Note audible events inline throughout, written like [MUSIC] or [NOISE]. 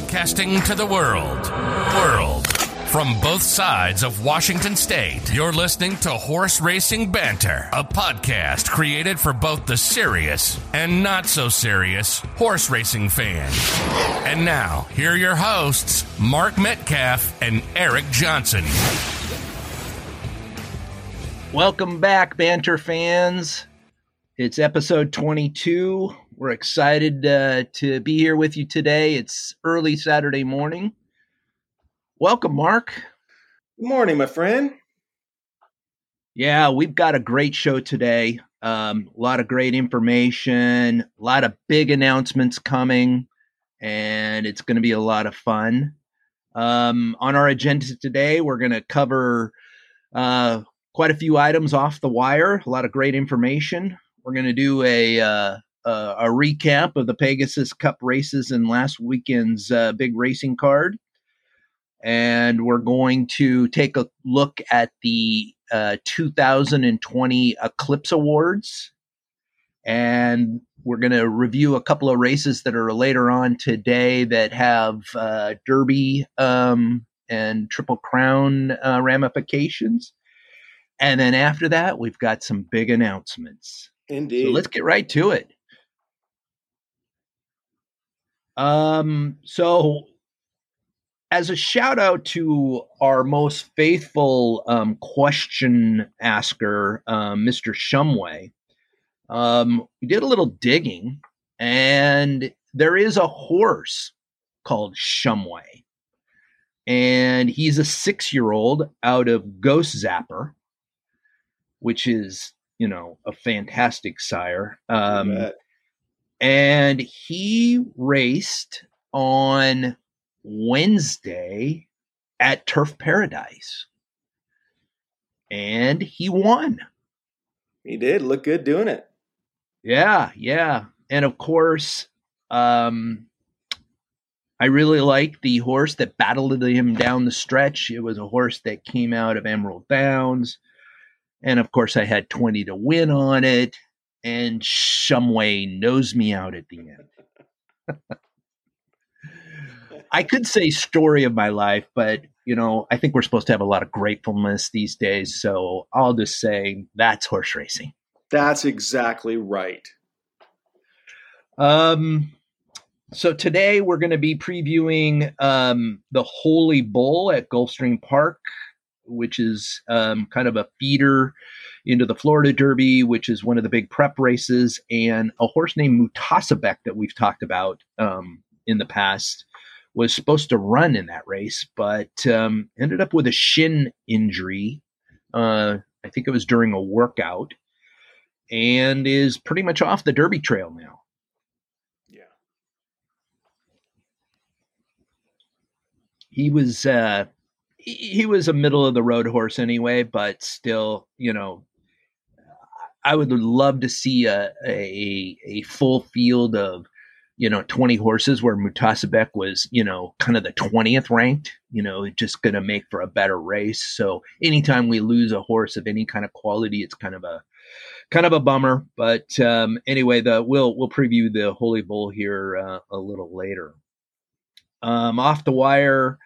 Broadcasting to the world. World. From both sides of Washington State, you're listening to Horse Racing Banter, a podcast created for both the serious and not so serious horse racing fan. And now, here are your hosts, Mark Metcalf and Eric Johnson. Welcome back, Banter fans. It's episode 22. We're excited uh, to be here with you today. It's early Saturday morning. Welcome, Mark. Good morning, my friend. Yeah, we've got a great show today. Um, a lot of great information, a lot of big announcements coming, and it's going to be a lot of fun. Um, on our agenda today, we're going to cover uh, quite a few items off the wire, a lot of great information. We're going to do a, uh, a, a recap of the Pegasus Cup races and last weekend's uh, big racing card and we're going to take a look at the uh, 2020 Eclipse Awards. And we're going to review a couple of races that are later on today that have uh, Derby um, and Triple Crown uh, ramifications. And then after that, we've got some big announcements. Indeed. So let's get right to it. Um, so as a shout out to our most faithful um, question asker, um, Mr. Shumway, um, we did a little digging, and there is a horse called Shumway, and he's a six year old out of Ghostzapper, which is you know a fantastic sire. Um, and he raced on Wednesday at Turf Paradise. And he won. He did look good doing it. Yeah, yeah. And of course, um, I really like the horse that battled him down the stretch. It was a horse that came out of Emerald Downs. And of course, I had 20 to win on it. And Shumway knows me out at the end. I could say story of my life, but you know, I think we're supposed to have a lot of gratefulness these days. So I'll just say that's horse racing. That's exactly right. Um, so today we're going to be previewing um, the Holy Bull at Gulfstream Park, which is um, kind of a feeder into the Florida Derby, which is one of the big prep races, and a horse named Mutasaabeq that we've talked about um, in the past was supposed to run in that race, but um, ended up with a shin injury. Uh, I think it was during a workout, and is pretty much off the Derby trail now. Yeah, he was uh, he, was a middle of the road horse anyway, but still, you know, I would love to see a a, a full field of you know, 20 horses where Mutasaabeq was, you know, kind of the 20th ranked, you know, just going to make for a better race. So anytime we lose a horse of any kind of quality, it's kind of a, kind of a bummer. But um, anyway, the we'll we'll preview the Holy Bull here uh, a little later. Um, off the wire,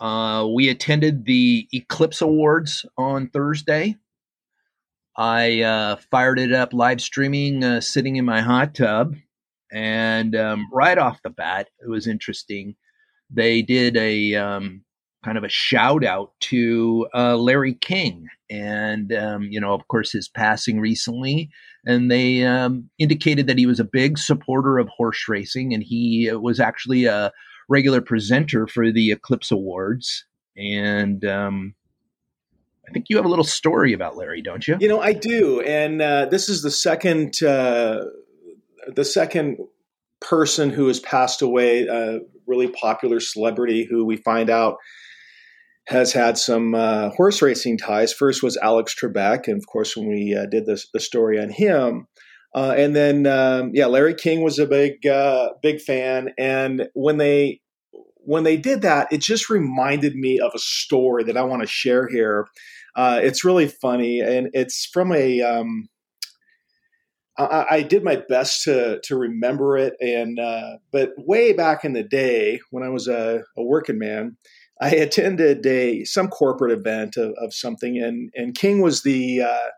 uh, we attended the Eclipse Awards on Thursday. I uh, fired it up live streaming, uh, sitting in my hot tub, and um, right off the bat, it was interesting. They did a um, kind of a shout out to uh, Larry King, and um, you know, of course, his passing recently. And they um, indicated that he was a big supporter of horse racing, and he uh, was actually a regular presenter for the Eclipse Awards. And um, I think you have a little story about Larry, don't you? You know, I do, and uh, this is the second uh, the second person who has passed away, a really popular celebrity who we find out has had some uh, horse racing ties. First was Alex Trebek, and of course, when we uh, did this, the story on him, uh, and then um, yeah, Larry King was a big uh, big fan. And when they when they did that, it just reminded me of a story that I want to share here. Uh, it's really funny, and it's from a um, I, I, did my best to to remember it, and uh, but way back in the day when I was a, a working man, I attended a some corporate event of, of something, and and King was the uh,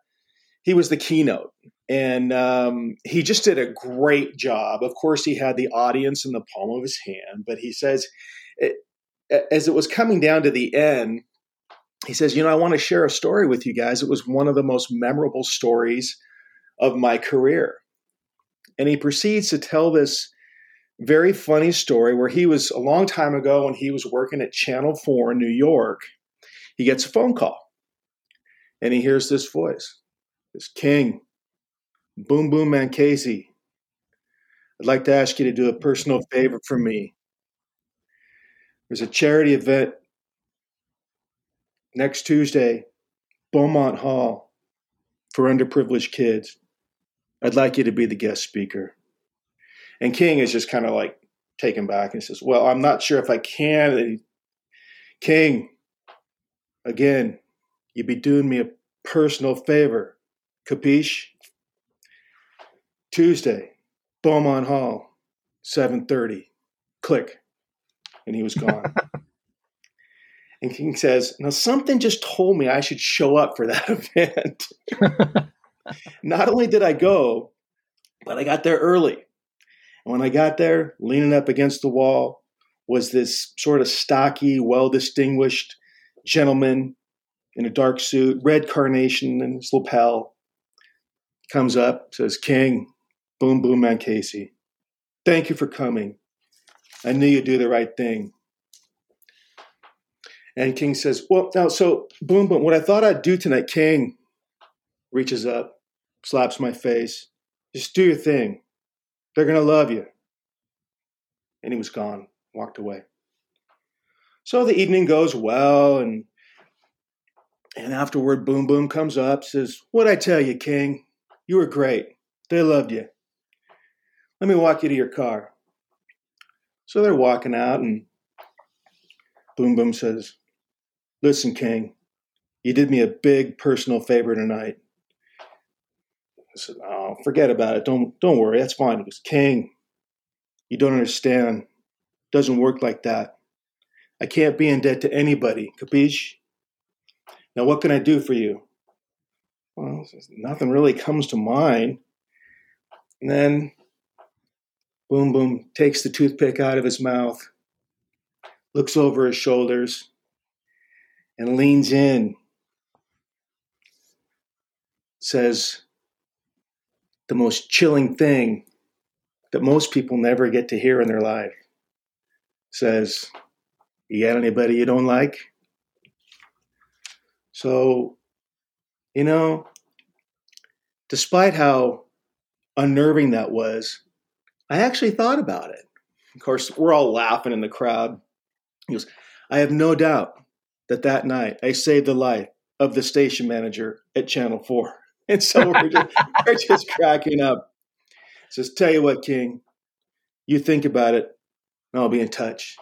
he was the keynote, and um, he just did a great job. Of course, he had the audience in the palm of his hand, but he says, it, as it was coming down to the end, he says, "You know, I want to share a story with you guys. It was one of the most memorable stories." of my career. And he proceeds to tell this very funny story where he was a long time ago when he was working at Channel 4 in New York. He gets a phone call and he hears this voice this King, Boom Boom Man Casey. I'd like to ask you to do a personal favor for me. There's a charity event next Tuesday, Beaumont Hall, for underprivileged kids. I'd like you to be the guest speaker. And King is just kind of like taken back and says, Well, I'm not sure if I can. King, again, you'd be doing me a personal favor. Capiche? Tuesday, Beaumont Hall, 7.30. Click. And he was gone. [LAUGHS] and King says, Now something just told me I should show up for that [LAUGHS] event. Not only did I go, but I got there early. And when I got there, leaning up against the wall was this sort of stocky, well distinguished gentleman in a dark suit, red carnation in his lapel. Comes up, says, King, boom, boom, man Casey. Thank you for coming. I knew you'd do the right thing. And King says, Well, now, so boom, boom, what I thought I'd do tonight, King reaches up, slaps my face. Just do your thing. They're going to love you. And he was gone, walked away. So the evening goes well, and and afterward, Boom Boom comes up, says, What'd I tell you, King? You were great. They loved you. Let me walk you to your car. So they're walking out, and Boom Boom says, Listen, King, you did me a big personal favor tonight. I said, "Oh, forget about it. Don't don't worry. That's fine." He goes, "King, you don't understand. It doesn't work like that. I can't be in debt to anybody. Capiche? Now, what can I do for you?" Well, nothing really comes to mind. And then, boom, boom, takes the toothpick out of his mouth, looks over his shoulders, and leans in. Says, the most chilling thing that most people never get to hear in their life. Says, You got anybody you don't like? So, you know, despite how unnerving that was, I actually thought about it. Of course, we're all laughing in the crowd. He goes, I have no doubt that that night I saved the life of the station manager at Channel 4. [LAUGHS] And so we're just, [LAUGHS] we're just cracking up. Says, tell you what, King, you think about it, and I'll be in touch.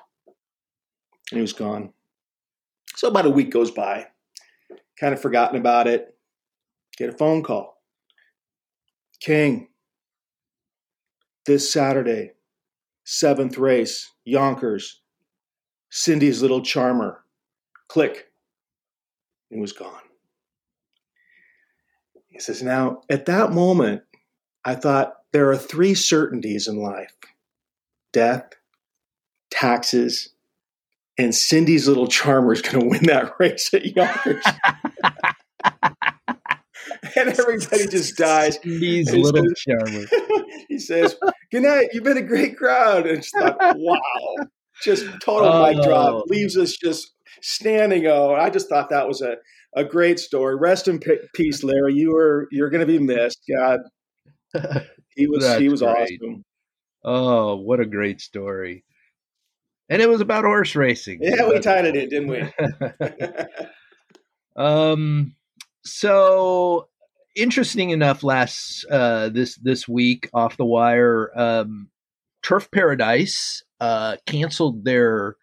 And he was gone. So about a week goes by, kind of forgotten about it. Get a phone call. King, this Saturday, seventh race, Yonkers, Cindy's little charmer. Click. He was gone. He says, Now, at that moment, I thought there are three certainties in life death, taxes, and Cindy's little charmer is going to win that [LAUGHS] race at Yonkers. [LAUGHS] and everybody just dies. Cindy's little charmer. [LAUGHS] he says, Good night. You've been a great crowd. And just thought, [LAUGHS] wow. Just total oh. mic drop. Leaves us just standing. Oh, I just thought that was a a great story. Rest in peace, Larry. You were you're going to be missed. God, he was he was great. awesome. Oh, what a great story! And it was about horse racing. Yeah, we tied it in, didn't we? [LAUGHS] um. So interesting enough, last uh, this this week off the wire, um, Turf Paradise uh, canceled their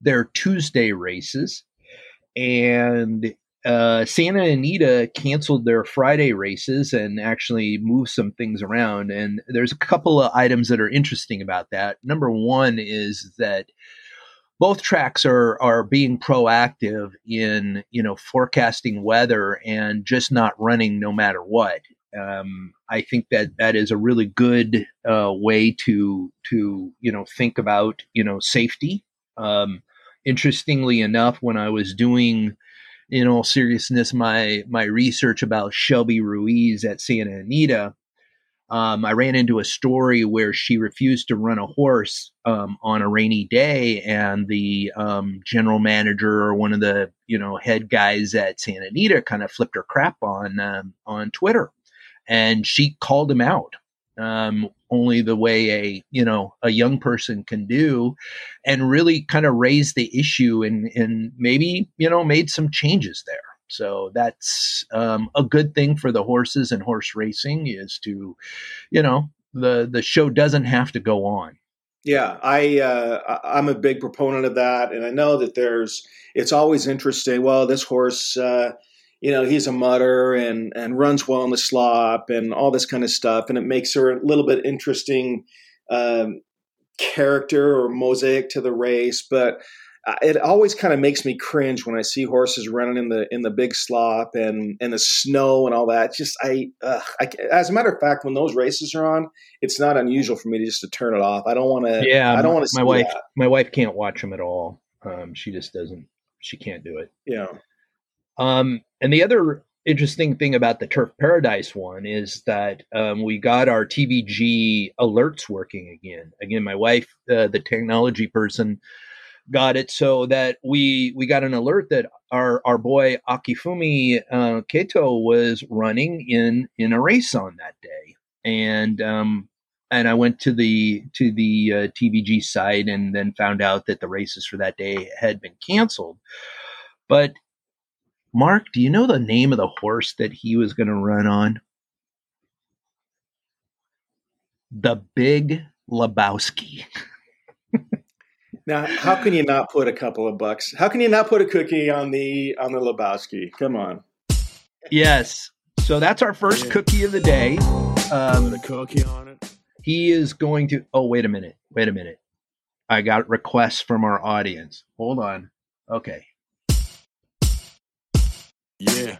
their Tuesday races, and uh, Santa Anita canceled their Friday races and actually moved some things around. And there's a couple of items that are interesting about that. Number one is that both tracks are are being proactive in you know forecasting weather and just not running no matter what. Um, I think that that is a really good uh, way to to you know think about you know safety. Um, interestingly enough, when I was doing in all seriousness my my research about Shelby Ruiz at Santa Anita, um, I ran into a story where she refused to run a horse um, on a rainy day, and the um, general manager or one of the you know head guys at Santa Anita kind of flipped her crap on um, on Twitter, and she called him out um, only the way a you know a young person can do, and really kind of raised the issue and and maybe you know made some changes there. So that's um, a good thing for the horses and horse racing is to, you know, the the show doesn't have to go on. Yeah, I uh, I'm a big proponent of that, and I know that there's it's always interesting. Well, this horse. Uh, you know he's a mudder and and runs well in the slop and all this kind of stuff and it makes her a little bit interesting um, character or mosaic to the race but it always kind of makes me cringe when I see horses running in the in the big slop and and the snow and all that. Just I, uh, I, as a matter of fact, when those races are on, it's not unusual for me to just to turn it off. I don't want to. Yeah, I don't want to. My wife, that. my wife can't watch them at all. Um, she just doesn't. She can't do it. Yeah. Um, and the other interesting thing about the Turf Paradise one is that um, we got our TVG alerts working again. Again, my wife, uh, the technology person, got it so that we we got an alert that our our boy Akifumi uh, Keto was running in in a race on that day, and um, and I went to the to the uh, TVG site and then found out that the races for that day had been canceled. But Mark, do you know the name of the horse that he was going to run on? The Big Lebowski. [LAUGHS] now, how can you not put a couple of bucks? How can you not put a cookie on the on the Lebowski? Come on. Yes. So that's our first yeah. cookie of the day. Um, put a cookie on it. He is going to. Oh, wait a minute. Wait a minute. I got requests from our audience. Hold on. Okay. Yeah.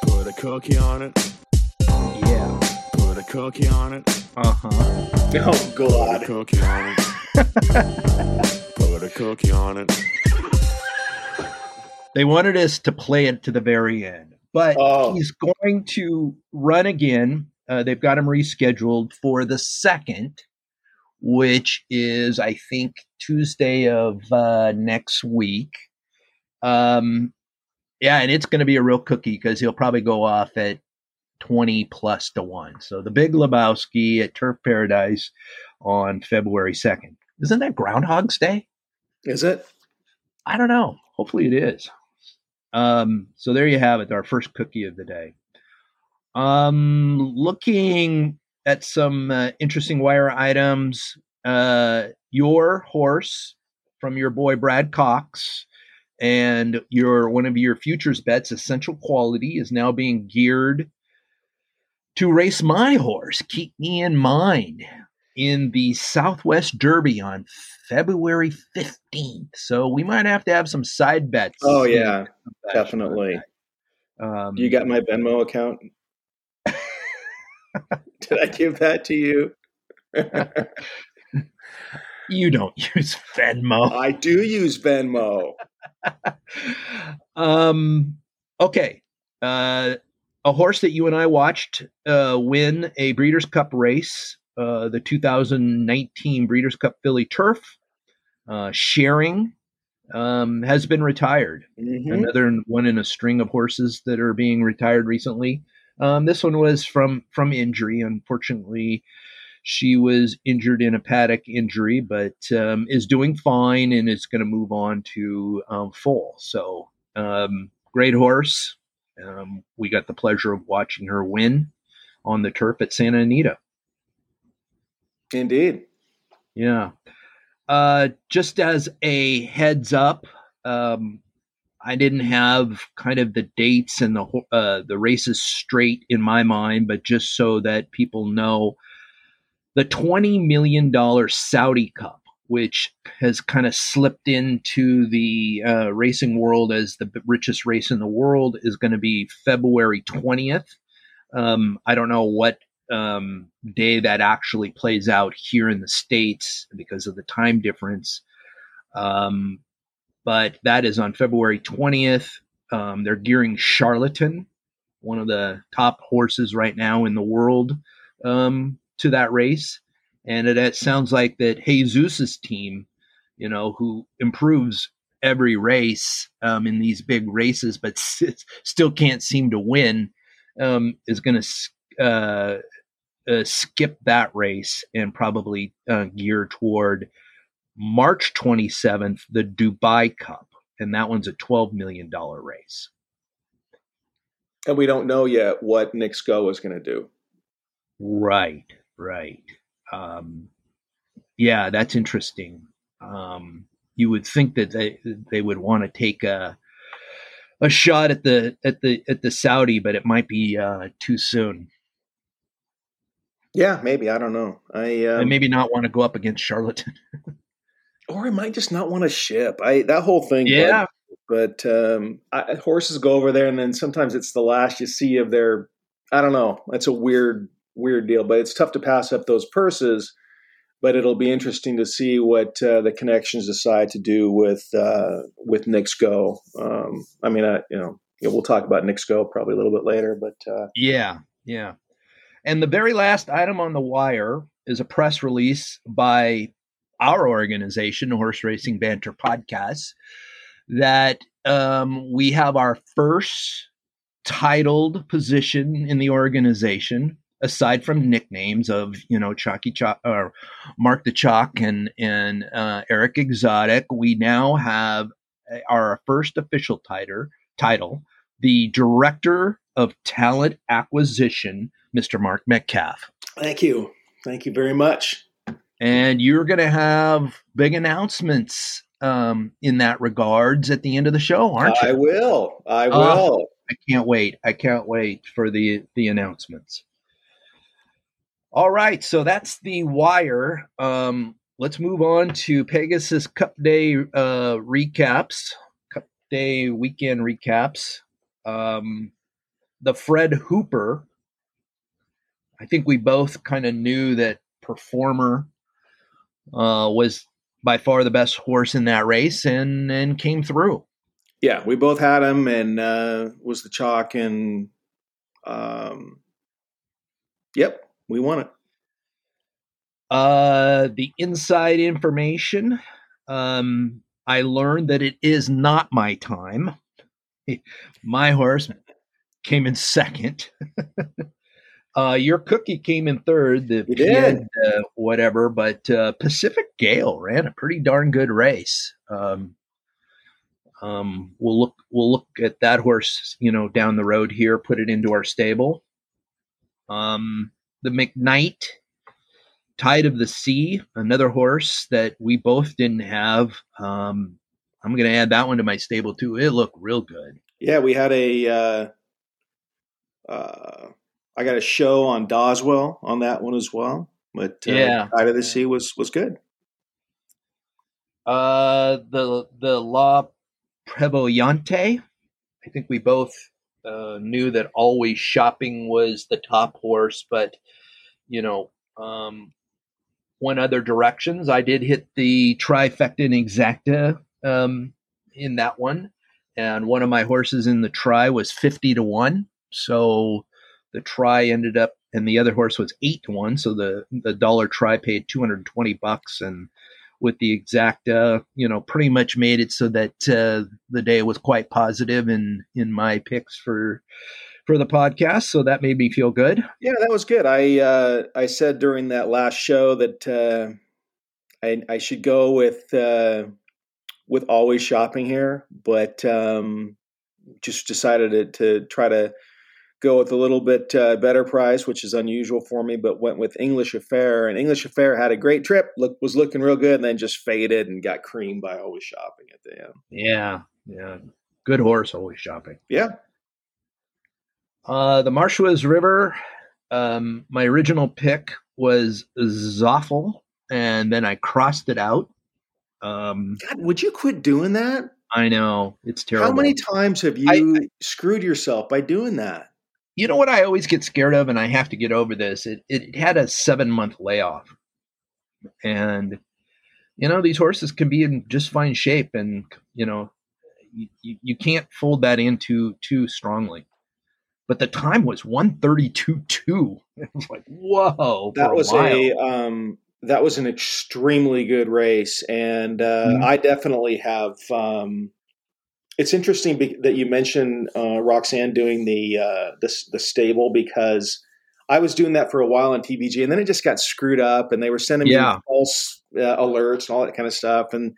Put a cookie on it. Yeah. Put a cookie on it. Uh huh. Oh God. Put a cookie on it. Put a cookie on it. They wanted us to play it to the very end, but oh. he's going to run again. Uh, they've got him rescheduled for the second, which is I think Tuesday of uh, next week. Um, yeah, and it's going to be a real cookie because he'll probably go off at 20 plus to 1. So the Big Lebowski at Turf Paradise on February 2nd. Isn't that Groundhog's Day? Is it? I don't know. Hopefully it is. Um, so there you have it, our first cookie of the day. Um, looking at some uh, interesting wire items. Uh, your horse from your boy Brad Cox and your one of your futures bets, Essential Quality, is now being geared to race my horse. Keepmeinmind in the Southwest Derby on February 15th. So we might have to have some side bets. Oh yeah, definitely. Um, you got my Venmo account? [LAUGHS] Did I give that to you? you don't [LAUGHS] use Venmo. I do use Venmo. [LAUGHS] um, okay. Uh, a horse that you and I watched uh, win a Breeders' Cup race, uh, the 2019 Breeders' Cup Filly Turf, uh, Sharing, um, has been retired. Mm-hmm. Another one in a string of horses that are being retired recently. Um, this one was from from injury. Unfortunately, she was injured in a paddock injury, but um, is doing fine and is going to move on to um, full. So, um, great horse. Um, we got the pleasure of watching her win on the turf at Santa Anita. Indeed. Yeah. Uh, just as a heads up, um, I didn't have kind of the dates and the uh, the races straight in my mind, but just so that people know, the twenty million dollar Saudi Cup, which has kind of slipped into the uh, racing world as the richest race in the world, is going to be February twentieth. Um, I don't know what um, day that actually plays out here in the states because of the time difference. Um, but that is on February 20th. Um, they're gearing Charlatan, one of the top horses right now in the world, um, to that race. And it, it sounds like that Jesus's team, you know, who improves every race um, in these big races, but s- [LAUGHS] still can't seem to win, um, is going to uh, uh, skip that race and probably uh, gear toward March 27th, the Dubai Cup, and that one's a $12 million race. And we don't know yet what Knicks Go is going to do. Right, right. Um, yeah, that's interesting. Um, you would think that they they would want to take a a shot at the at the at the Saudi, but it might be uh, too soon. Yeah, maybe I don't know. I um, and maybe not want to go up against Charlatan. [LAUGHS] or I might just not want to ship. I that whole thing. Yeah, but, but um, I, horses go over there, and then sometimes it's the last you see of their. I don't know. That's a weird, weird deal, but it's tough to pass up those purses. But it'll be interesting to see what uh, the connections decide to do with uh, with Knicks Go. Um, I mean, I, you know, we'll talk about Knicks Go probably a little bit later, but uh, yeah, yeah. And the very last item on the wire is a press release by our organization, Horse Racing Banter Podcast, that um, we have our first titled position in the organization, aside from nicknames of you know Chalky Chalk or Mark the Chalk and and uh, Eric Exotic. We now have our first official title, title, the Director of Talent Acquisition, Mr. Mark Metcalf. Thank you, thank you very much and you're going to have big announcements um, in that regards at the end of the show, aren't you? I will. I will. Uh, I can't wait. I can't wait for the the announcements. All right, so that's the wire. Um, let's move on to Pegasus Cup Day uh, recaps, Cup Day weekend recaps. Um, the Fred Hooper. I think we both kind of knew that performer uh, was by far the best horse in that race and and came through. Yeah, we both had him and uh, was the chalk and um, yep, we won it. Uh, the inside information. Um, I learned that it is not my time. [LAUGHS] My horse came in second. [LAUGHS] Uh, your cookie came in third, the We did. uh, whatever, but uh, Pacific Gale ran a pretty darn good race. Um, um, we'll look we'll look at that horse, you know, down the road here. Put it into our stable. Um, the McKnight Tide of the Sea, another horse that we both didn't have. Um, I'm going to add that one to my stable too. It looked real good. Yeah, we had a. Uh, uh, I got a show on Doswell on that one as well. But uh, Yeah. Tide of the Sea was was good. Uh, the the La Prevoyante. I think we both uh, knew that Always Shopping was the top horse, but you know, um, went other directions. I did hit the trifecta and exacta um, in that one, and one of my horses in the try was fifty to one. So the try ended up, and the other horse was eight to one. So the the dollar try paid two hundred twenty bucks, and with the exacta, you know, pretty much made it so that uh, the day was quite positive in in my picks for for the podcast. So that made me feel good. Yeah, that was good. I uh, I said during that last show that uh, I I should go with uh, with always shopping here, but um, just decided to, to try to go with a little bit uh, better price, which is unusual for me. But went with English Affair, and English Affair had a great trip. Look was looking real good, and then just faded and got creamed by always shopping at the end. Yeah, yeah. Good horse, always shopping. Yeah. Uh, the Marshua's River. Um, my original pick was Zofelle, and then I crossed it out. Um, God, would you quit doing that? I know it's terrible. How many times have you I- screwed yourself by doing that? You know what I always get scared of, and I have to get over this. It it had a seven month layoff, and you know these horses can be in just fine shape, and you know you, you, can't fold that in too too strongly. But the time was one thirty two two. [LAUGHS] It was like whoa. That was mile. a um, that was an extremely good race, and uh, Mhm. I definitely have. Um, it's interesting be- that you mentioned uh, Roxanne doing the, uh, the the stable because I was doing that for a while on TVG, and then it just got screwed up, and they were sending Yeah. me false uh, alerts and all that kind of stuff. And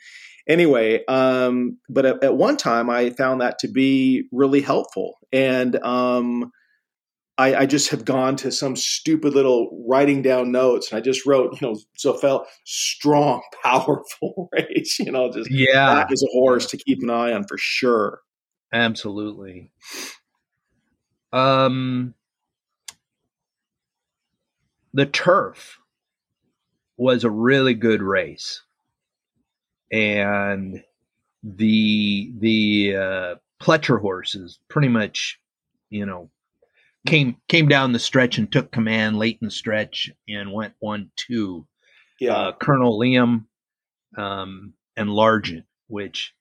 anyway, um, but at, at one time, I found that to be really helpful, and um, I, I just have gone to some stupid little writing down notes, and I just wrote, you know, so felt strong, [LAUGHS] powerful [LAUGHS] race, you know, just yeah, that is a horse to keep an eye on for sure. absolutely. Um, the turf was a really good race, and the the uh, Pletcher horses pretty much, you know, came came down the stretch and took command late in the stretch and went one two. Yeah, uh, Colonel Liam um, and Largent, which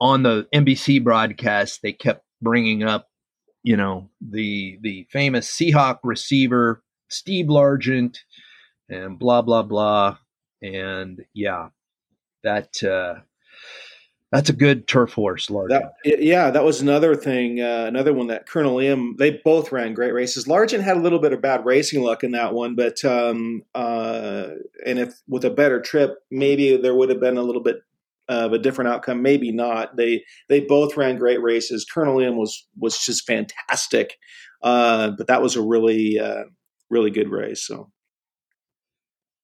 on the NBC broadcast they kept bringing up, you know, the the famous Seahawk receiver Steve Largent and blah blah blah, and yeah, that uh, that's a good turf horse, Largent. that yeah, that was another thing. Uh, another one that Colonel Liam. They both ran great races. Largent had a little bit of bad racing luck in that one, but um, uh, and if with a better trip, maybe there would have been a little bit of a different outcome. Maybe not. They they both ran great races. Colonel Liam was was just fantastic, uh, but that was a really uh, really good race. So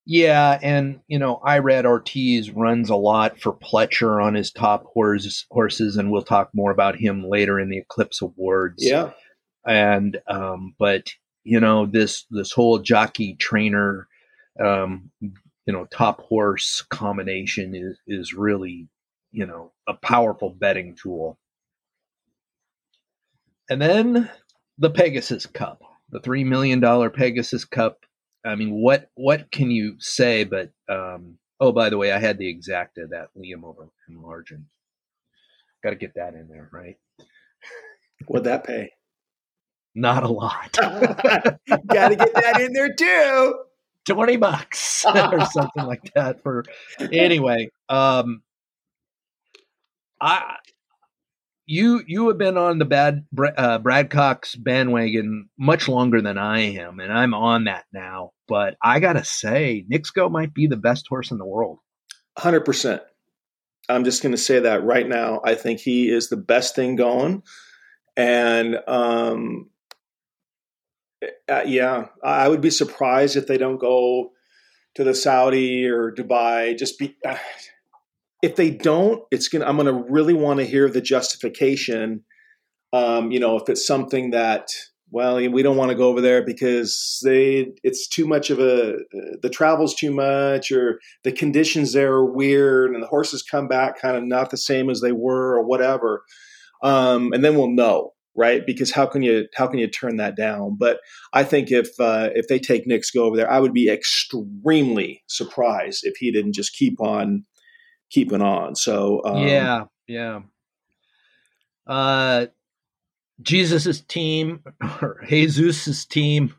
Yeah, and you know, Irad Ortiz runs a lot for Pletcher on his top horse, horses, and we'll talk more about him later in the Eclipse Awards. yeah, and um, but you know this this whole jockey trainer, um, you know, top horse combination is is really you know a powerful betting tool. And then the Pegasus Cup, the three million dollar Pegasus Cup. I mean, what what can you say? But um, oh, by the way, I had the exact of that Liam over and Largent. Got to get that in there, right? would that pay? Not a lot. [LAUGHS] Got to get that in there too. 20 bucks [LAUGHS] or something like that for anyway um i you you have been on the bad uh, brad cox bandwagon much longer than i am and i'm on that now but i gotta say Knicks Go might be the best horse in the world Hundred percent. I'm just to say that right now. I think he is the best thing going, and um, uh, yeah, I I would be surprised if they don't go to the Saudi or Dubai. Just be uh, if they don't, it's gonna. I'm gonna really want to hear the justification. Um, you know, if it's something that well, we don't want to go over there because they it's too much of a the travel's too much or the conditions there are weird and the horses come back kind of not the same as they were or whatever um, and then we'll know right because how can you how can you turn that down but i think if uh, if they take Knicks Go over there i would be extremely surprised if he didn't just keep on keeping on. So um, yeah yeah. Uh jesus's team [LAUGHS] or jesus's team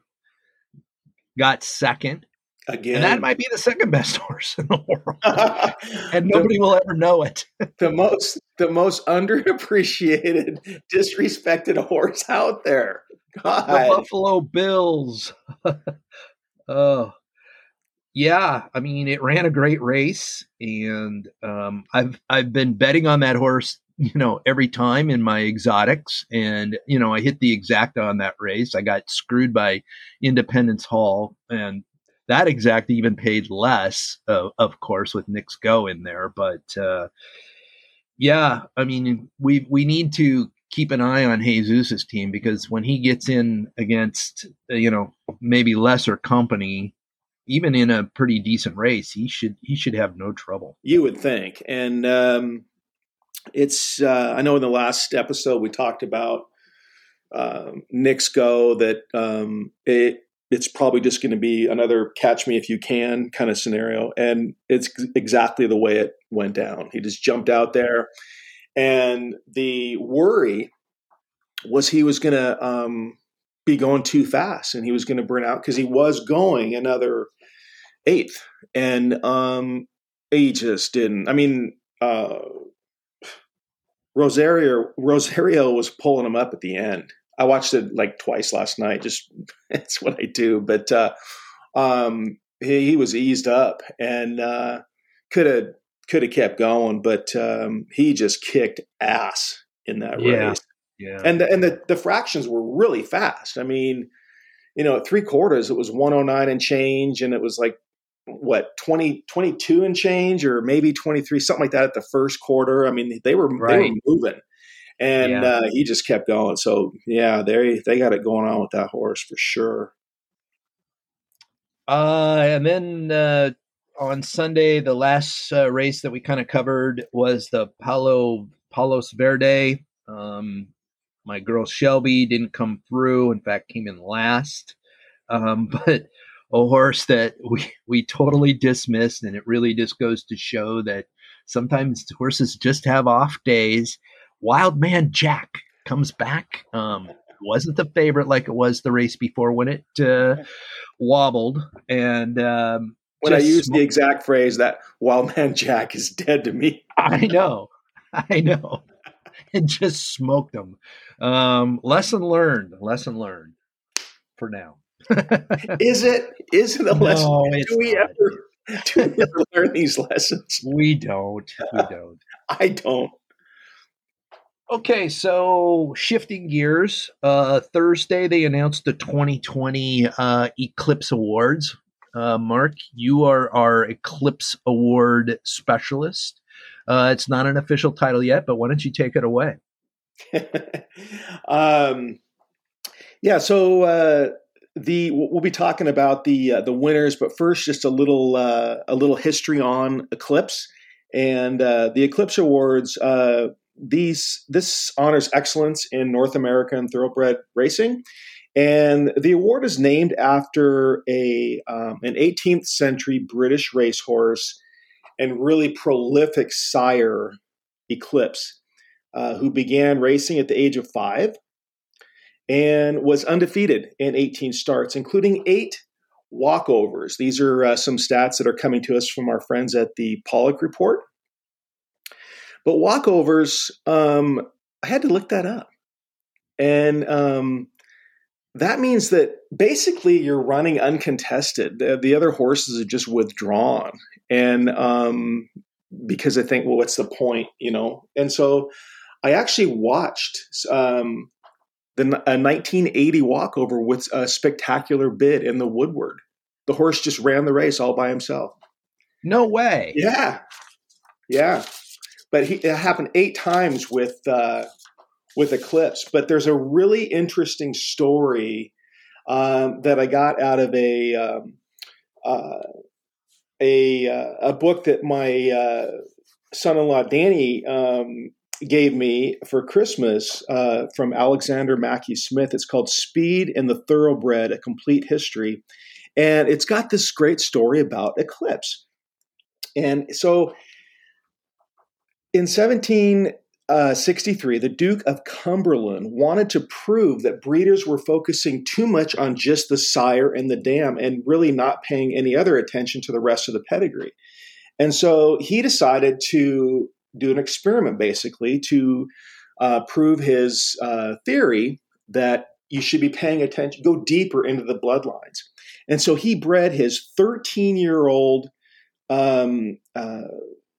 got second. Again. And that might be the second best [LAUGHS] horse in the world. [LAUGHS] And The- nobody will ever know it. The most the most underappreciated, disrespected horse out there. God. the Buffalo Bills. oh, yeah. I mean, it ran a great race, and um, I've I've been betting on that horse, you know, every time in my exotics, and you know, I hit the exact on that race. I got screwed by Independence Hall, and that exact even paid less, uh, of course, with Knicks Go in there, but. Uh, Yeah, I mean, we we need to keep an eye on Jesus's team because when he gets in against you know maybe lesser company, even in a pretty decent race, he should he should have no trouble. You would think, and um, it's uh, I know in the last episode we talked about um, Knicks go that um, it it's probably just going to be another catch me if you can kind of scenario, and it's exactly the way it went down. He just jumped out there, and the worry was he was going to um, be going too fast, and he was going to burn out because he was going another eighth, and um, he just didn't. I mean. Uh, Rosario Rosario was pulling him up at the end. I watched it like twice last night. Just [LAUGHS] that's what I do. But uh, um, he, he, was eased up and could have could have kept going, but um, he just kicked ass in that yeah. race. Yeah, and the, and the the fractions were really fast. I mean, you know, at three quarters it was 109 and change, and it was like what 20 22 and change or maybe 23 something like that at the first quarter i mean they were right. they were moving and yeah. uh, he just kept going so yeah they they got it going on with that horse for sure uh and then uh on sunday the last uh, race that we kind of covered was the palo palos verde um my girl shelby didn't come through in fact came in last um [LAUGHS] but a horse that we we totally dismissed, and it really just goes to show that sometimes horses just have off days. Wildman Jack comes back. Um, wasn't the favorite like it was the race before when it uh, wobbled and. Um, when I use the exact phrase that Wildman Jack is dead to me. I know, [LAUGHS] I know, [LAUGHS] and just smoked them. Um, lesson learned. Lesson learned. For now [LAUGHS] is it? Is it a no, lesson? Do we not. ever [LAUGHS] do we ever learn these lessons? We don't. We don't. I don't. Okay, so shifting gears. Uh, Thursday they announced the 2020 uh, Eclipse Awards. Uh, Mark, you are our Eclipse Award specialist. Uh, it's not an official title yet, but why don't you take it away? [LAUGHS] um, yeah, so uh, the we'll be talking about the uh, the winners, but first, just a little uh, a little history on Eclipse and uh, the Eclipse Awards. Uh, these this honors excellence in North American thoroughbred racing, and the award is named after a um, an 18th century British racehorse and really prolific sire, Eclipse, uh, who began racing at the age of five and was undefeated in 18 starts, including eight walkovers. These are uh, some stats that are coming to us from our friends at the Paulick Report. But walkovers, um, I had to look that up. And um, that means that basically you're running uncontested. The, the other horses are just withdrawn. And um, because I think, well, what's the point, you know? And so I actually watched um, the, a 1980 walkover with a spectacular bid in the Woodward. The horse just ran the race all by himself. No way. Yeah, yeah. But he, it happened eight times with uh, with Eclipse. But there's a really interesting story um, that I got out of a um, uh, a uh, a book that my uh, son-in-law Danny um, gave me for Christmas uh, from Alexander Mackay-Smith. It's called Speed and the Thoroughbred A Complete History. And it's got this great story about Eclipse. And so in 1763, the Duke of Cumberland wanted to prove that breeders were focusing too much on just the sire and the dam and really not paying any other attention to the rest of the pedigree. And so he decided to do an experiment basically to uh, prove his uh, theory that you should be paying attention, go deeper into the bloodlines. And so he bred his 13 year old um, uh,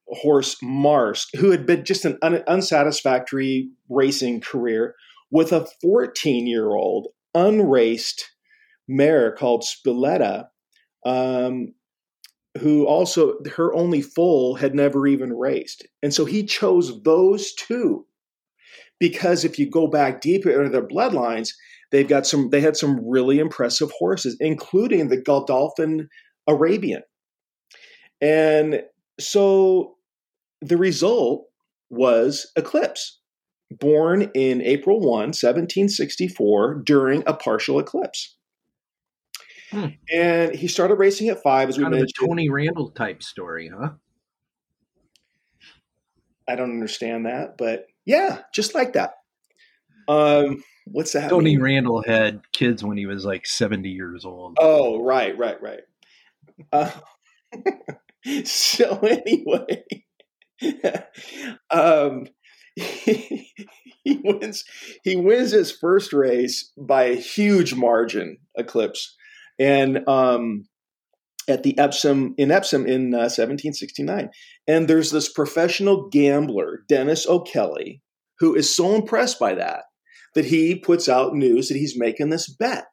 horse, Mars, who had been just an un- unsatisfactory racing career, with a 14 year old unraced mare called Spiletta. Um, who also her only foal had never even raced, and so he chose those two because if you go back deeper into their bloodlines, they've got some. They had some really impressive horses, including the Godolphin Arabian, and so the result was Eclipse, born in April 1, 1764, during a partial eclipse. Hmm. And he started racing at five, as we Kind of a mentioned. Tony Randall type story, huh? I don't understand that, but yeah, just like that. Um, what's that? Tony mean? Randall had kids when he was like 70 years old. Oh, right, right, right. Uh, [LAUGHS] so anyway, [LAUGHS] um, he, [LAUGHS] he wins. He wins his first race by a huge margin, Eclipse, and um, at the Epsom in Epsom in uh, 1769. And there's this professional gambler, Dennis O'Kelly, who is so impressed by that that he puts out news that he's making this bet.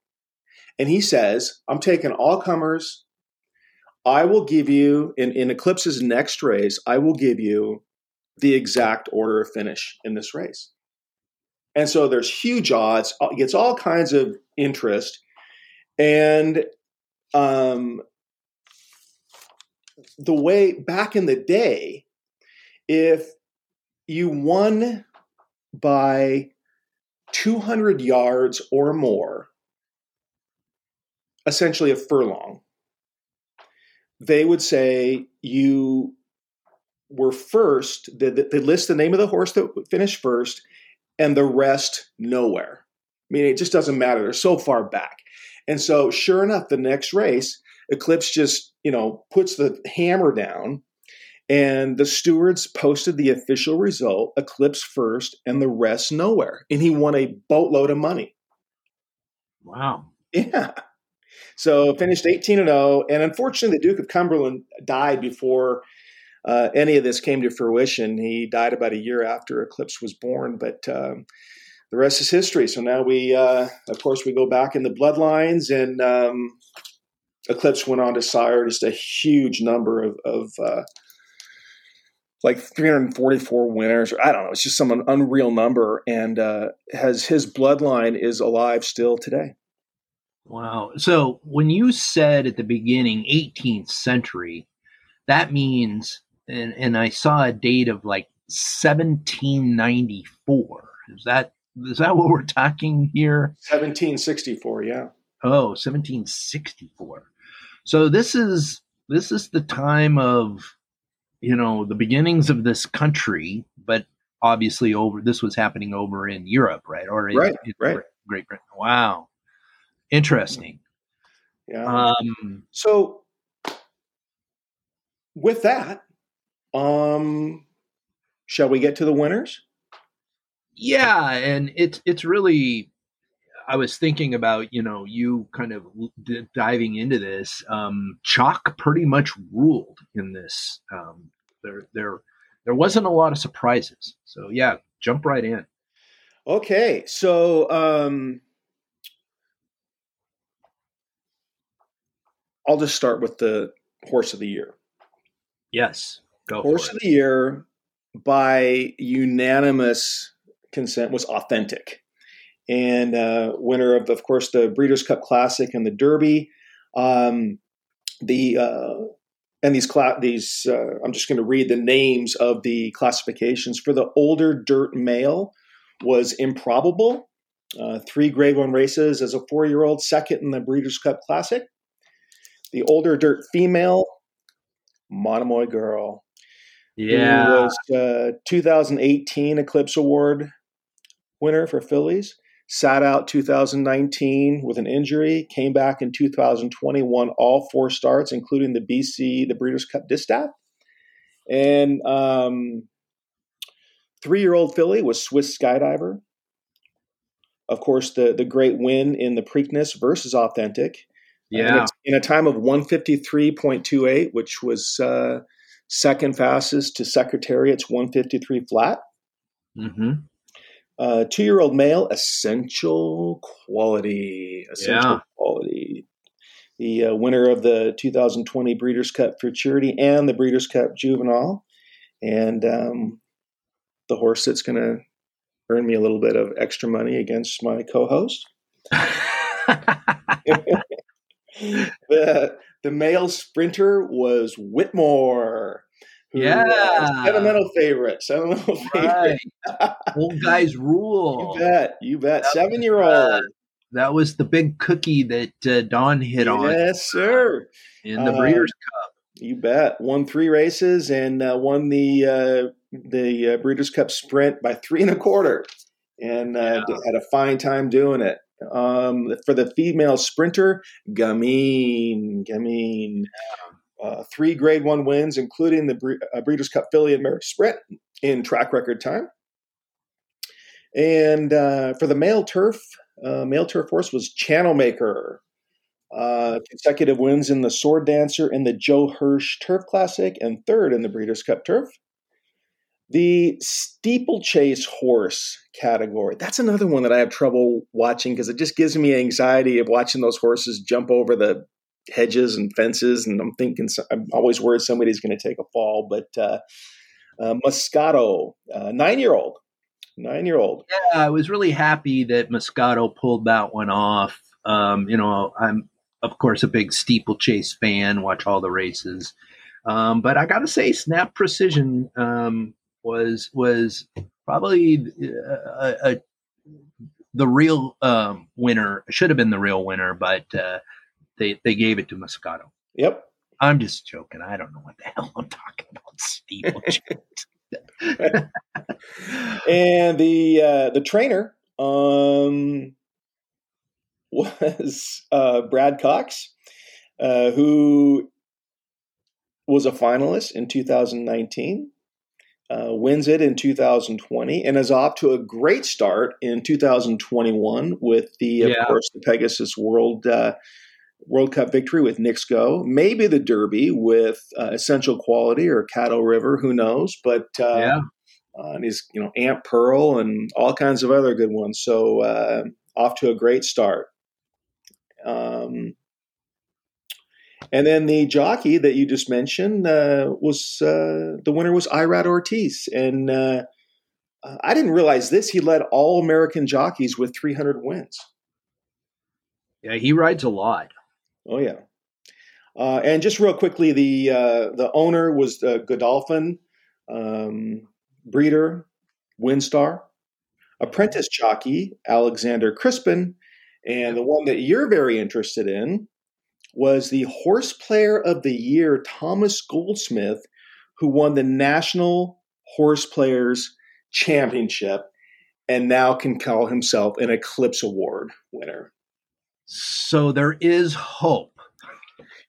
And he says, I'm taking all comers. I will give you, in, in Eclipse's next race, I will give you the exact order of finish in this race. And so there's huge odds, uh, gets all kinds of interest. And um, the way back in the day, if you won by 200 yards or more, essentially a furlong, they would say you were first. They, they list the name of the horse that finished first, and the rest nowhere. I mean, it just doesn't matter. They're so far back. And so, sure enough, the next race, Eclipse just, you know, puts the hammer down, and the stewards posted the official result Eclipse first, and the rest nowhere. And he won a boatload of money. Wow. Yeah. So finished 18 and 0. And unfortunately, the Duke of Cumberland died before uh, any of this came to fruition. He died about a year after Eclipse was born, but um, the rest is history. So now we, uh, of course, we go back in the bloodlines, and um, Eclipse went on to sire just a huge number of, of uh, like 344 winners. or I don't know. It's just some unreal number, and uh, has his bloodline is alive still today. Wow. So when you said at the beginning 18th century, that means, and, and I saw a date of like 1794. Is that is that what we're talking here? 1764, yeah. Oh, 1764. So this is this is the time of you know the beginnings of this country, but obviously over this was happening over in Europe, right? Or in, Right, in right. Great Britain. Wow. Interesting. Yeah. Um so with that, um shall we get to the winners? yeah, and it's it's really I was thinking about, you know, you kind of d- diving into this. Um, chalk pretty much ruled in this. Um, there, there, there wasn't a lot of surprises. So yeah, jump right in. Okay, so um I'll just start with the horse of the year. Yes, go Horse of the year by unanimous consent was authentic. And uh, winner of, of course, the Breeders' Cup Classic and the Derby. Um, the uh, and these cla- these uh, I'm just going to read the names of the classifications for the older dirt male was improbable. Uh, three Grade One races as a four year old, second in the Breeders' Cup Classic. The older dirt female, Monomoy Girl, Yeah, who was uh, 2018 Eclipse Award winner for fillies. Sat out 2019 with an injury. Came back in 2020, won all four starts, including the BC, the Breeders' Cup Distaff. And um, three-year-old filly was Swiss Skydiver. Of course, the the great win in the Preakness versus Authentic. Yeah, in a time of 153.28, which was uh, second fastest to Secretariat's 153 flat. hmm Uh, two year old male, essential quality. Essential Yeah. quality. the uh, winner of the 2020 Breeders' Cup Futurity and the Breeders' Cup Juvenile, and um, the horse that's going to earn me a little bit of extra money against my co-host. [LAUGHS] [LAUGHS] [LAUGHS] the the male sprinter was Whitmore. Yeah. sentimental favorite. Sentimental favorite. right. [LAUGHS] Old guys rule. You bet. You bet. That was, Seven year old. uh, That was the big cookie that uh, Don hit on Yes, sir. in the uh, Breeders' Cup. You bet. Won three races and uh, won the uh, the uh, Breeders' Cup Sprint by three and a quarter, and uh, Yeah. had a fine time doing it. Um, for the female sprinter, Gamine, Gamine, uh, three Grade One wins, including the Bre- uh, Breeders' Cup Filly and Mare Sprint in track record time. And uh, for the male turf, uh, male turf horse was Channel Maker. Uh, consecutive wins in the Sword Dancer and the Joe Hirsch Turf Classic, and third in the Breeders' Cup Turf. The steeplechase horse category. That's another one that I have trouble watching because it just gives me anxiety of watching those horses jump over the hedges and fences. And I'm thinking, I'm always worried somebody's going to take a fall. But uh, uh, Moscato, uh, nine year old, nine year old. Yeah, I was really happy that Moscato pulled that one off. Um, you know, I'm of course a big steeplechase fan, watch all the races. Um, but I got to say, Snap Decision um, was was probably uh, a, the real um, winner. Should have been the real winner, but uh, they they gave it to Moscato. Yep. I'm just joking. I don't know what the hell I'm talking about. Steeplechase. [LAUGHS] [LAUGHS] and the uh, the trainer um, was uh, Brad Cox, uh, who was a finalist in 2019, uh, wins it in 2020, and is off to a great start in 2021 with the, of Yeah. course, the Pegasus World. Uh, World Cup victory with Go, maybe the Derby with uh, Essential Quality or Caddo River, who knows? But uh, yeah, uh, and he's you know Aunt Pearl and all kinds of other good ones. So uh, off to a great start. Um, and then the jockey that you just mentioned uh, was uh, the winner was Irad Ortiz, and uh, uh, I didn't realize this. He led all American jockeys with 300 wins. yeah, he rides a lot. Oh yeah. Uh, and just real quickly, the uh, the owner was Godolphin, um, breeder, WinStar, apprentice jockey Alexander Crispin, and the one that you're very interested in was the horse player of the year Thomas Goldsmith, who won the National Horse Players Championship, and now can call himself an Eclipse Award winner. So there is hope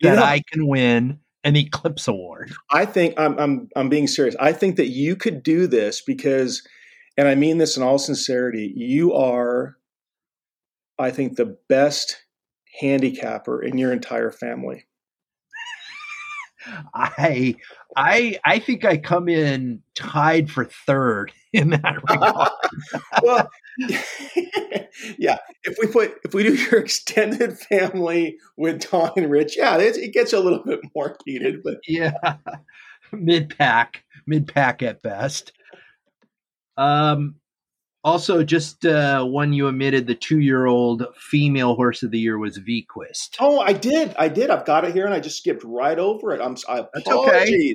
that. I can win an Eclipse Award. I think I'm I'm I'm being serious. I think that you could do this because and I mean this in all sincerity, you are I think the best handicapper in your entire family. I I I think I come in tied for third [LAUGHS] in that [LAUGHS] regard. well, [LAUGHS] yeah, if we put if we do your extended family with Don and Rich, yeah, it, it gets a little bit more heated, but yeah. Mid pack, mid pack at best. Um also just uh one you omitted the 2-year-old female horse of the year was Vequist. oh, I did, I did. I've got it here, and I just skipped right over it. I'm I That's okay.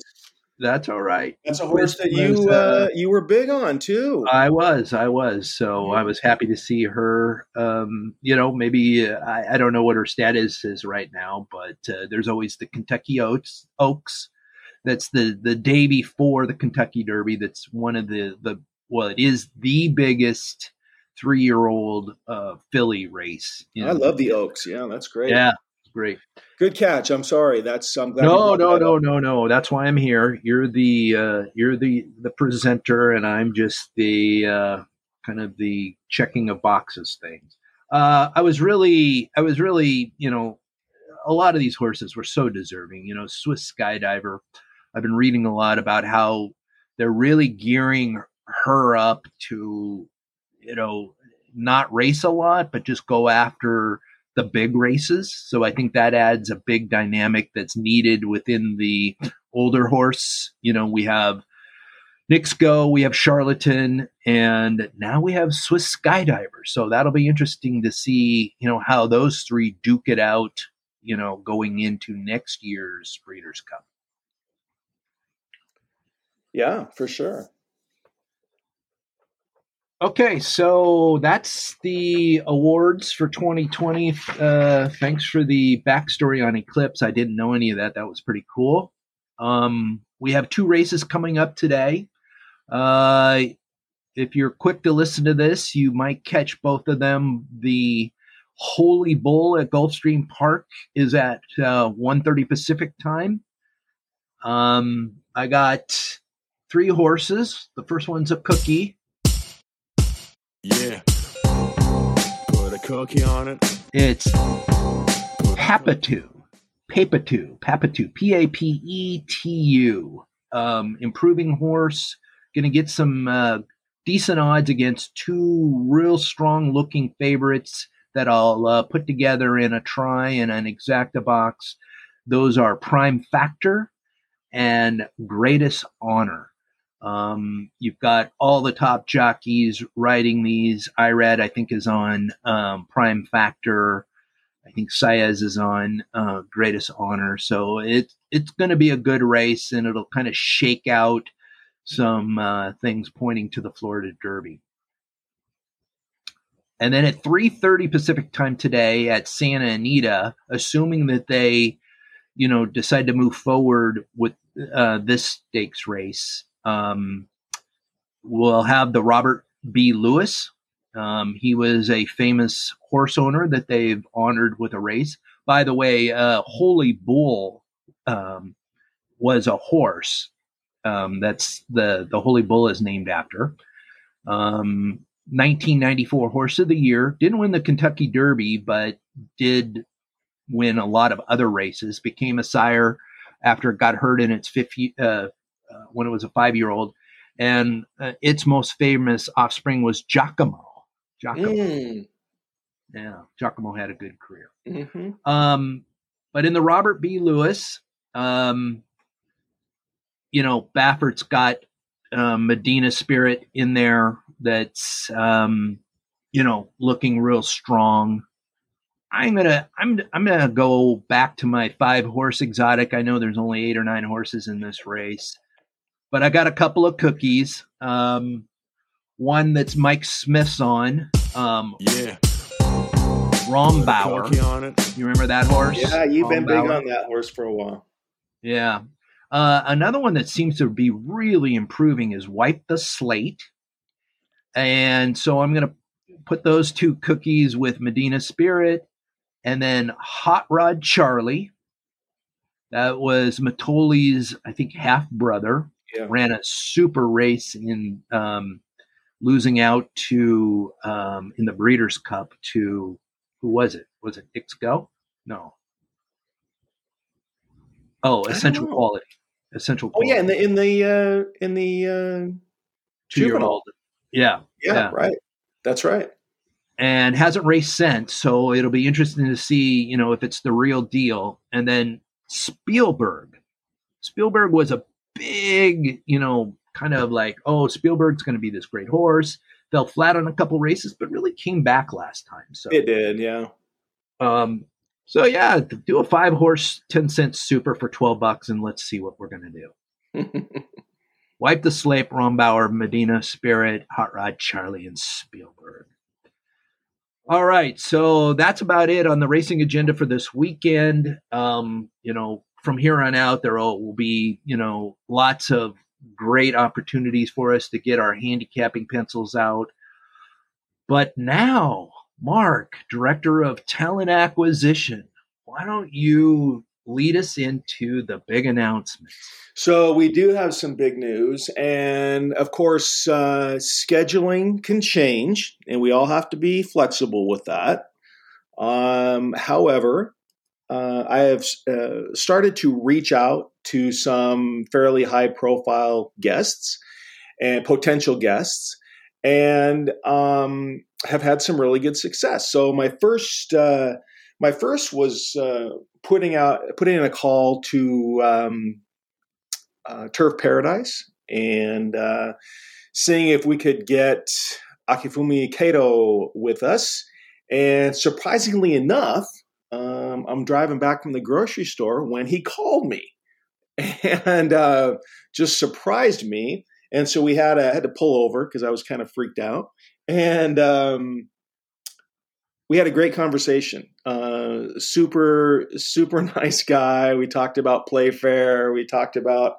That's all right. That's a horse that Was, you uh, uh, you were big on too. I was, I was. So I was happy to see her. Um, you know, maybe uh, I, I don't know what her status is right now, but uh, there's always the Kentucky Oaks. Oaks. That's the the day before the Kentucky Derby. That's one of the the well, it is the biggest three year old uh, filly race. I love the Oaks. Yeah, that's great. Yeah, great. Good catch. I'm sorry. That's I'm glad. No, no, no, up. no, no. That's why I'm here. You're the uh, you're the the presenter, and I'm just the uh, kind of the checking of boxes things. Uh, I was really, I was really, you know, a lot of these horses were so deserving. You know, Swiss Skydiver. I've been reading a lot about how they're really gearing her up to, you know, not race a lot, but just go after the big races. So I think that adds a big dynamic that's needed within the older horse. You know, we have Knicks Go, we have Charlatan, and now we have Swiss Skydiver. So that'll be interesting to see, you know, how those three duke it out, you know, going into next year's Breeders' Cup. Yeah, for sure. Okay, so that's the awards for 2020. Uh, thanks for the backstory on Eclipse. I didn't know any of that. That was pretty cool. Um, we have two races coming up today. Uh, if you're quick to listen to this, you might catch both of them. The Holy Bull at Gulfstream Park is at uh, 1.30 Pacific time. Um, I got three horses. The first one's a cookie. Yeah. Put a cookie on it. It's Papetu. Papetu. Papetu. P A P E T U. Um, improving horse. Going to get some uh, decent odds against two real strong looking favorites that I'll uh, put together in a try and an exacta box. Those are Prime Factor and Greatest Honor. Um, you've got all the top jockeys riding these. Irad, I think, is on um, Prime Factor. I think Saez is on uh, Greatest Honor. So it, it's going to be a good race, and it'll kind of shake out some uh, things pointing to the Florida Derby. And then at 3:30 Pacific time today at Santa Anita, assuming that they, you know, decide to move forward with uh, this stakes race, um, we'll have the Robert B. Lewis. Um, he was a famous horse owner that they've honored with a race. By the way, uh, Holy Bull um, was a horse. Um, that's the the Holy Bull is named after. Um, 1994 Horse of the Year didn't win the Kentucky Derby, but did win a lot of other races. Became a sire after it got hurt in its fifth uh, when it was a five year old, and uh, its most famous offspring was Giacomo. Giacomo, Mm. yeah, Giacomo had a good career. hmm Um, but in the Robert B. Lewis, um, you know, Baffert's got um, Medina Spirit in there that's, um, you know, looking real strong. I'm gonna, I'm, I'm gonna go back to my five horse exotic. I know there's only eight or nine horses in this race, but I got a couple of cookies. Um, one that's Mike Smith's on, um, Yeah. Rombauer. Put on it. You remember that horse? Yeah, you've been big on that horse for a while. Yeah. Uh, another one that seems to be really improving is Wipe the Slate. And so I'm going to put those two cookies with Medina Spirit and then Hot Rod Charlie. That was Matoli's, I think, half brother. Yeah. Ran a super race in um, losing out to um, in the Breeders' Cup to who was it? Was it Knicks Go? No. Oh, Essential. Quality. Essential Oh Quality. yeah, in the in the uh, in the uh, two-year-old. Yeah, yeah, Yeah. right. That's right. and hasn't raced since. So it'll be interesting to see, you know, if it's the real deal. And then Spielberg. Spielberg was a big, you know, kind of like, oh, Spielberg's going to be this great horse. Fell flat on a couple races, but really came back last time. So, It did. Yeah. um, so yeah, do a five horse, ten cent super for twelve bucks, and let's see what we're going to do. [LAUGHS] Wipe the Slate, Rombauer, Medina, Spirit, Hot Rod, Charlie, and Spielberg. All right, so that's about it on the racing agenda for this weekend. Um, you know, from here on out, there will be, you know, lots of great opportunities for us to get our handicapping pencils out. But now, Mark, director of talent acquisition, why don't you lead us into the big announcements? So we do have some big news, and of course, uh, scheduling can change, and we all have to be flexible with that. Um, however, uh, I have uh, started to reach out to some fairly high-profile guests and potential guests, and um, have had some really good success. So my first uh, my first was uh, putting out putting in a call to um, uh, Turf Paradise and uh, seeing if we could get Akifumi Kato with us. And surprisingly enough, um, I'm driving back from the grocery store when he called me [LAUGHS] and uh, just surprised me. And so we had a, had to pull over because I was kind of freaked out. And um, we had a great conversation. Uh, super, super [LAUGHS] nice guy. We talked about Playfair. We talked about,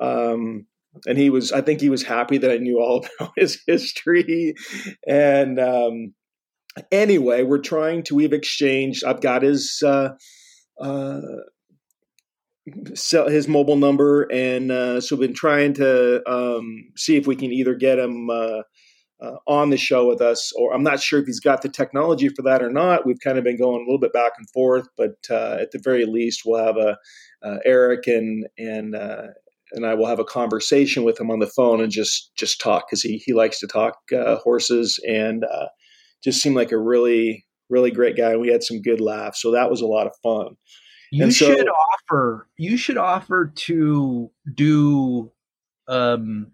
um, and he was, I think he was happy that I knew all [LAUGHS] about his history. And um, anyway, we're trying to, we've exchanged, I've got his, uh, uh, sell his mobile number and uh, so we've been trying to um, see if we can either get him uh, uh, on the show with us, or I'm not sure if he's got the technology for that or not. We've kind of been going a little bit back and forth, but uh, at the very least, we'll have a uh, Eric and and uh, and I will have a conversation with him on the phone and just just talk because he he likes to talk horses and just seemed like a really really great guy. We had some good laughs, so that was a lot of fun. You so, should offer. You should offer to do um,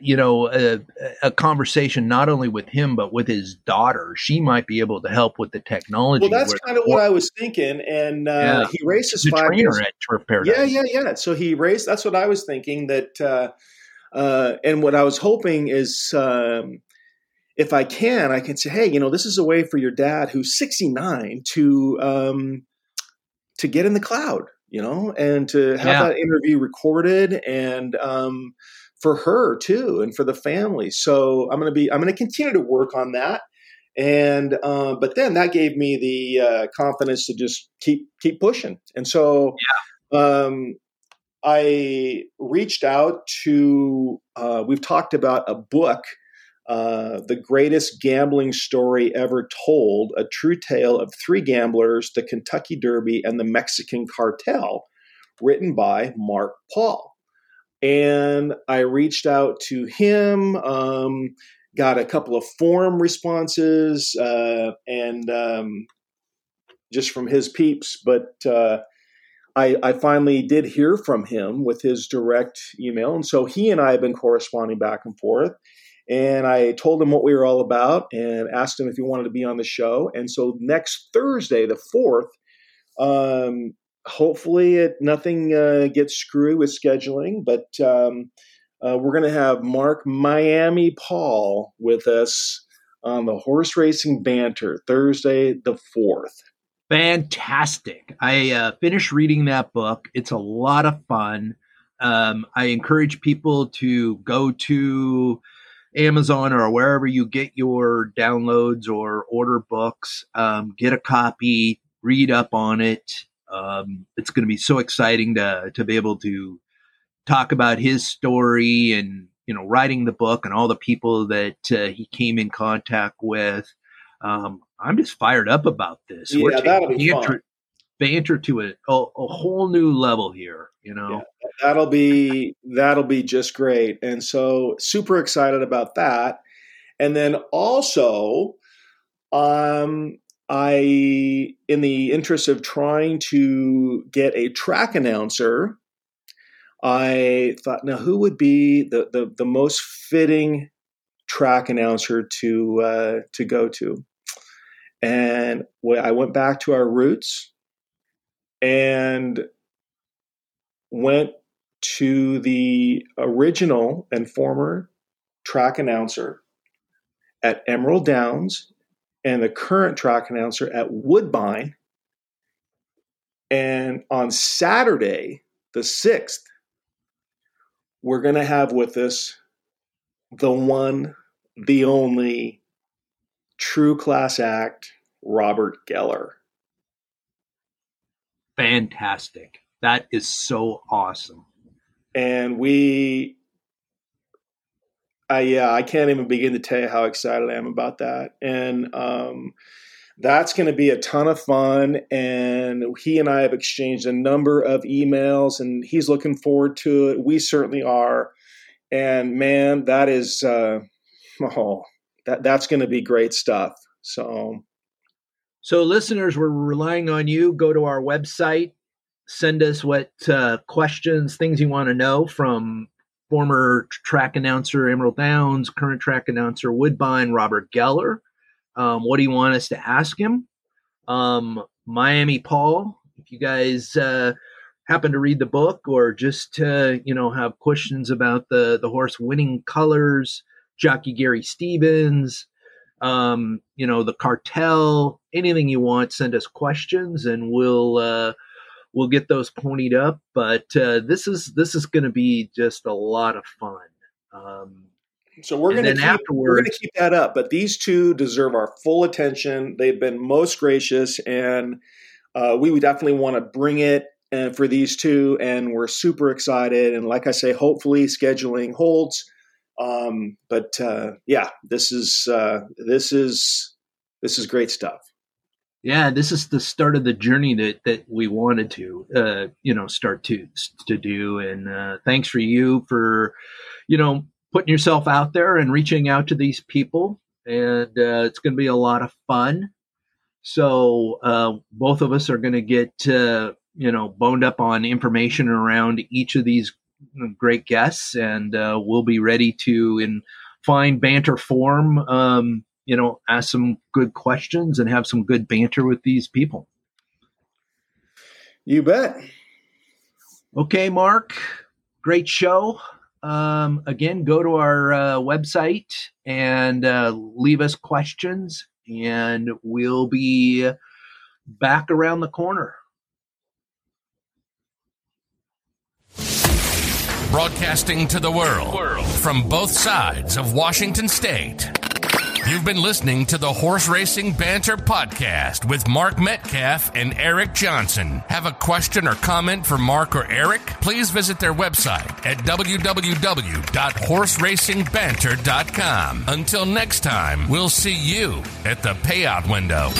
you know a, a, conversation not only with him but with his daughter she might be able to help with the technology well that's kind of what i was thinking and uh, yeah. he races the five trainer at Turf Paradise. yeah yeah yeah so he raced that's what i was thinking that uh, uh, and what i was hoping is um, if i can i can say hey you know this is a way for your dad who's 69 to um, to get in the cloud you know and to have yeah. that interview recorded and um, for her too and for the family. So I'm going to be I'm going to continue to work on that. And uh, but then that gave me the uh, confidence to just keep keep pushing. And so yeah. um, I reached out to uh, we've talked about a book. Uh, the greatest gambling story ever told, a true tale of three gamblers, the Kentucky Derby, and the Mexican cartel, written by Mark Paul and I reached out to him. Um, got a couple of forum responses uh, and um, just from his peeps, but uh, I, I, finally did hear from him with his direct email, and so he and I have been corresponding back and forth. And I told him what we were all about and asked him if he wanted to be on the show. And so next Thursday, the fourth, um, hopefully it nothing uh, gets screwy with scheduling but um, uh, we're going to have mark miami paul with us on the horse racing banter thursday the 4th fantastic. I uh, finished reading that book. It's a lot of fun. Um, i encourage people to go to amazon or wherever you get your downloads or order books um, get a copy read up on it um, it's going to be so exciting to to be able to talk about his story and you know writing the book and all the people that uh, he came in contact with. Um, I'm just fired up about this. Yeah, that'll be fun. Banter to a, a, a, whole new level here. You know, yeah, that'll be that'll be just great, and so super excited about that. And then also, um, I, in the interest of trying to get a track announcer, I thought, now who would be the, the, the most fitting track announcer to uh, to go to? And I went back to our roots and went to the original and former track announcer at Emerald Downs and the current track announcer at Woodbine. And on Saturday, the 6th, we're going to have with us the one, the only true class act, Robert Geller. Fantastic. That is so awesome. And we I yeah, I can't even begin to tell you how excited I am about that. And um, that's going to be a ton of fun. And he and I have exchanged a number of emails, and he's looking forward to it. We certainly are. And man, that is uh, oh, that that's going to be great stuff. So So, listeners, we're relying on you. Go to our website, send us what uh, questions, things you want to know from former track announcer Emerald Downs, current track announcer Woodbine Robert Geller. Um, what do you want us to ask him? Um, Miami Paul, if you guys uh, happen to read the book or just uh, you know have questions about the the horse winning colors, jockey Gary Stevens, um, you know the cartel, anything you want, send us questions and we'll uh, we'll get those ponied up. But uh, this is this is going to be just a lot of fun. Um, so we're going to keep we're going to keep that up. But these two deserve our full attention. They've been most gracious, and uh, we would definitely want to bring it uh, for these two. And we're super excited. And like I say, hopefully scheduling holds. Um, but uh, yeah, this is uh, this is this is great stuff. Yeah, this is the start of the journey that that we wanted to, uh, you know, start to to do. And uh, thanks for you for, you know, putting yourself out there and reaching out to these people. And uh, it's going to be a lot of fun. So uh, both of us are going to get, uh, you know, boned up on information around each of these great guests, and uh, we'll be ready to in fine banter form. Um, you know, ask some good questions and have some good banter with these people. You bet. Okay, Mark. Great show. Um, again, go to our uh, website and uh, leave us questions, and we'll be back around the corner. Broadcasting to the world from both sides of Washington State. You've been listening to the Horse Racing Banter Podcast with Mark Metcalf and Eric Johnson. Have a question or comment for Mark or Eric? Please visit their website at www.horseracingbanter.com. Until next time, we'll see you at the payout window.